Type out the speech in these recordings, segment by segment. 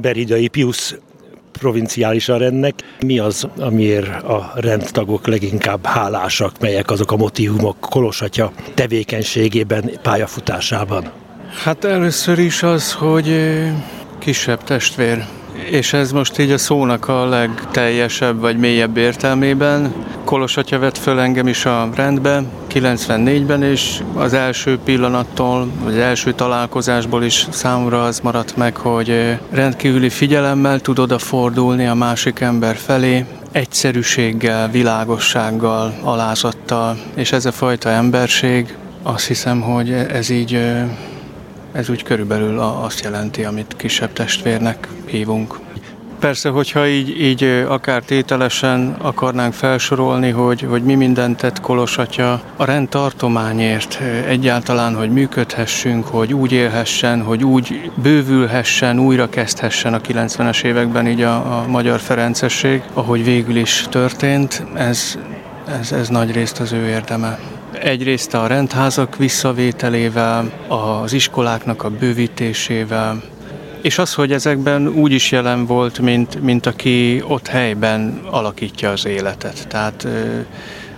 Beridai Pius provinciális a rendnek. Mi az, amiért a rendtagok leginkább hálásak, melyek azok a motivumok Kolosatya tevékenységében, pályafutásában? Hát először is az, hogy kisebb testvér és ez most így a szónak a legteljesebb vagy mélyebb értelmében. Kolos atya vett föl engem is a rendbe 94-ben, és az első pillanattól, vagy első találkozásból is számomra az maradt meg, hogy rendkívüli figyelemmel tud odafordulni a másik ember felé, egyszerűséggel, világossággal, alázattal, és ez a fajta emberség, azt hiszem, hogy ez így ez úgy körülbelül azt jelenti, amit kisebb testvérnek hívunk. Persze, hogyha így, így akár tételesen akarnánk felsorolni, hogy, hogy mi mindent tett Kolos atya a rendtartományért, egyáltalán, hogy működhessünk, hogy úgy élhessen, hogy úgy bővülhessen, újra kezdhessen a 90-es években így a, a magyar ferencesség, ahogy végül is történt, ez, ez, ez nagy részt az ő érdeme. Egyrészt a rendházak visszavételével, az iskoláknak a bővítésével, és az, hogy ezekben úgy is jelen volt, mint, mint aki ott helyben alakítja az életet. Tehát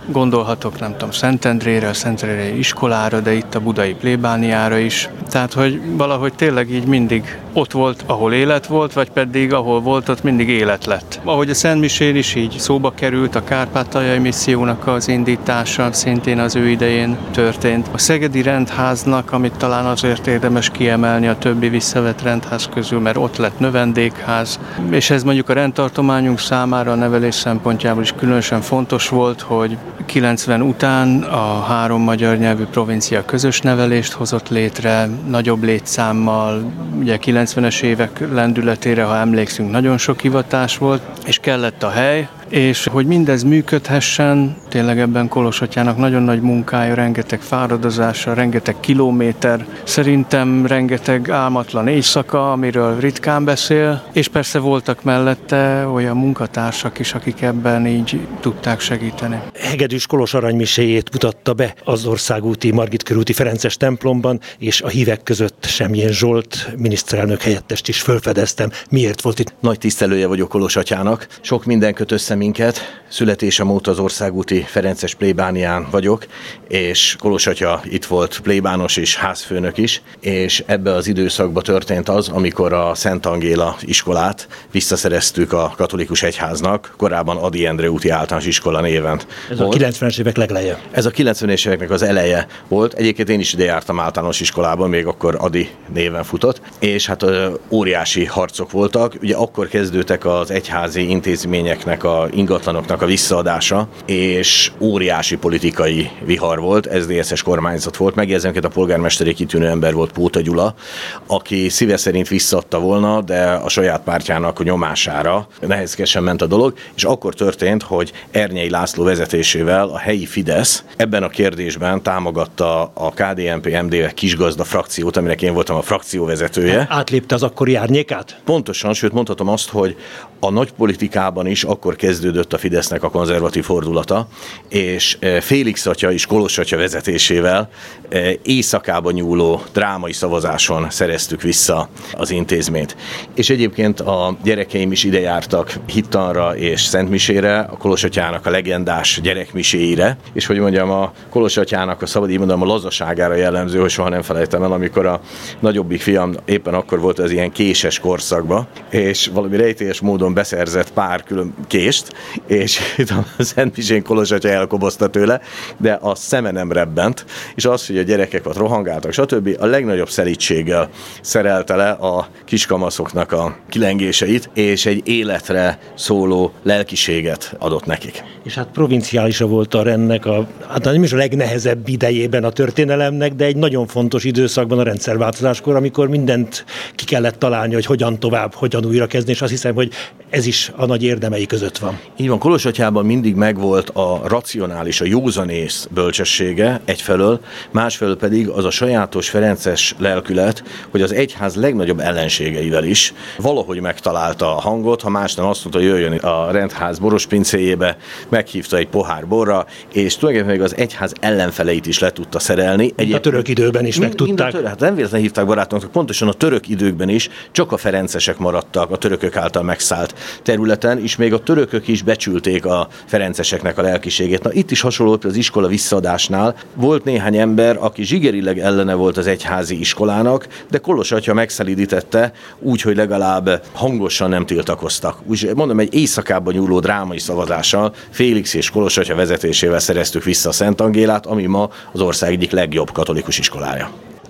Gondolhatok, nem tudom, Szentendrére, a Szentendrére iskolára, de itt a budai plébániára is. Tehát, hogy valahogy tényleg így mindig ott volt, ahol élet volt, vagy pedig ahol volt, ott mindig élet lett. Ahogy a Szent Misén is így szóba került, a Kárpátaljai missziónak az indítása szintén az ő idején történt. A Szegedi rendháznak, amit talán azért érdemes kiemelni a többi visszavett rendház közül, mert ott lett növendékház, és ez mondjuk a rendtartományunk számára a nevelés szempontjából is különösen fontos volt, hogy 90 után a három magyar nyelvű provincia közös nevelést hozott létre, nagyobb létszámmal, ugye 90-es évek lendületére, ha emlékszünk, nagyon sok hivatás volt, és kellett a hely, és hogy mindez működhessen, tényleg ebben Kolosatyának nagyon nagy munkája, rengeteg fáradozása, rengeteg kilométer, szerintem rengeteg álmatlan éjszaka, amiről ritkán beszél, és persze voltak mellette olyan munkatársak is, akik ebben így tudták segíteni. Hegedűs Kolos aranymiséjét mutatta be az országúti Margit körúti Ferences templomban, és a hívek között Semjén Zsolt miniszterelnök helyettest is felfedeztem. Miért volt itt? Nagy tisztelője vagyok Kolos atyának. Sok minden köt össze minket. Születésem óta az országúti Ferences plébánián vagyok, és Kolos atya itt volt plébános és házfőnök is, és ebbe az időszakban történt az, amikor a Szent Angéla iskolát visszaszereztük a katolikus egyháznak, korábban Adi Endre úti általános iskola néven. Ez volt. a 90-es évek legeleje. Ez a 90-es éveknek az eleje volt. Egyébként én is ide jártam általános iskolában, még akkor Adi néven futott, és hát óriási harcok voltak. Ugye akkor kezdődtek az egyházi intézményeknek a ingatlanoknak a visszaadása, és óriási politikai vihar volt, SZDSZ-es kormányzat volt. Megjegyzem, hogy a polgármesteri kitűnő ember volt Póta Gyula, aki szíve szerint visszadta volna, de a saját pártjának nyomására nehézkesen ment a dolog, és akkor történt, hogy Ernyei László vezetésével a helyi Fidesz ebben a kérdésben támogatta a KDNP MD kisgazda frakciót, aminek én voltam a frakcióvezetője. Átlépte az akkori árnyékát? Pontosan, sőt mondhatom azt, hogy a nagy politikában is akkor kezdődött a Fidesznek a konzervatív fordulata, és e, Félix atya és Kolos atya vezetésével e, éjszakában nyúló drámai szavazáson szereztük vissza az intézményt. És egyébként a gyerekeim is ide jártak Hittanra és Szentmisére, a Kolos atyának a legendás gyerekmiséire, és hogy mondjam, a Kolos atyának a szabad így mondom, a lazaságára jellemző, hogy soha nem felejtem el, amikor a nagyobbik fiam éppen akkor volt az ilyen késes korszakba, és valami rejtélyes módon beszerzett pár külön kést, és itt a Szent Misén Kolos atya elkobozta tőle, de a szeme nem rebbent, és az, hogy a gyerekek ott rohangáltak, stb. a legnagyobb szelítséggel szerelte le a kiskamaszoknak a kilengéseit, és egy életre szóló lelkiséget adott nekik. És hát provinciálisa volt a rendnek, a, hát nem is a legnehezebb idejében a történelemnek, de egy nagyon fontos időszakban a rendszerváltozáskor, amikor mindent ki kellett találni, hogy hogyan tovább, hogyan újra kezdeni, és azt hiszem, hogy ez is a nagy érdemei között van. Így van, Kolosatyában mindig megvolt a racionális, a józanész bölcsessége egyfelől, másfelől pedig az a sajátos ferences lelkület, hogy az egyház legnagyobb ellenségeivel is valahogy megtalálta a hangot, ha más nem azt mondta, jöjjön a rendház borospincéjébe, meghívta egy pohár borra, és tulajdonképpen még az egyház ellenfeleit is le tudta szerelni. Egy a török időben is meg tudták. Török, hát nem véletlenül hívták barátunknak, pontosan a török időkben is csak a ferencesek maradtak a törökök által megszállt területen, és még a törökök is becsülték a ferenceseknek a lelkiségét. Na itt is hasonló az iskola visszaadásnál. Volt néhány ember, aki zsigerileg ellene volt az egyházi iskolának, de Kolos atya megszelidítette úgy, hogy legalább hangosan nem tiltakoztak. Úgy mondom, egy éjszakában nyúló drámai szavazással Félix és Kolos atya vezetésével szereztük vissza a Szent Angélát, ami ma az ország egyik legjobb katolikus iskolája.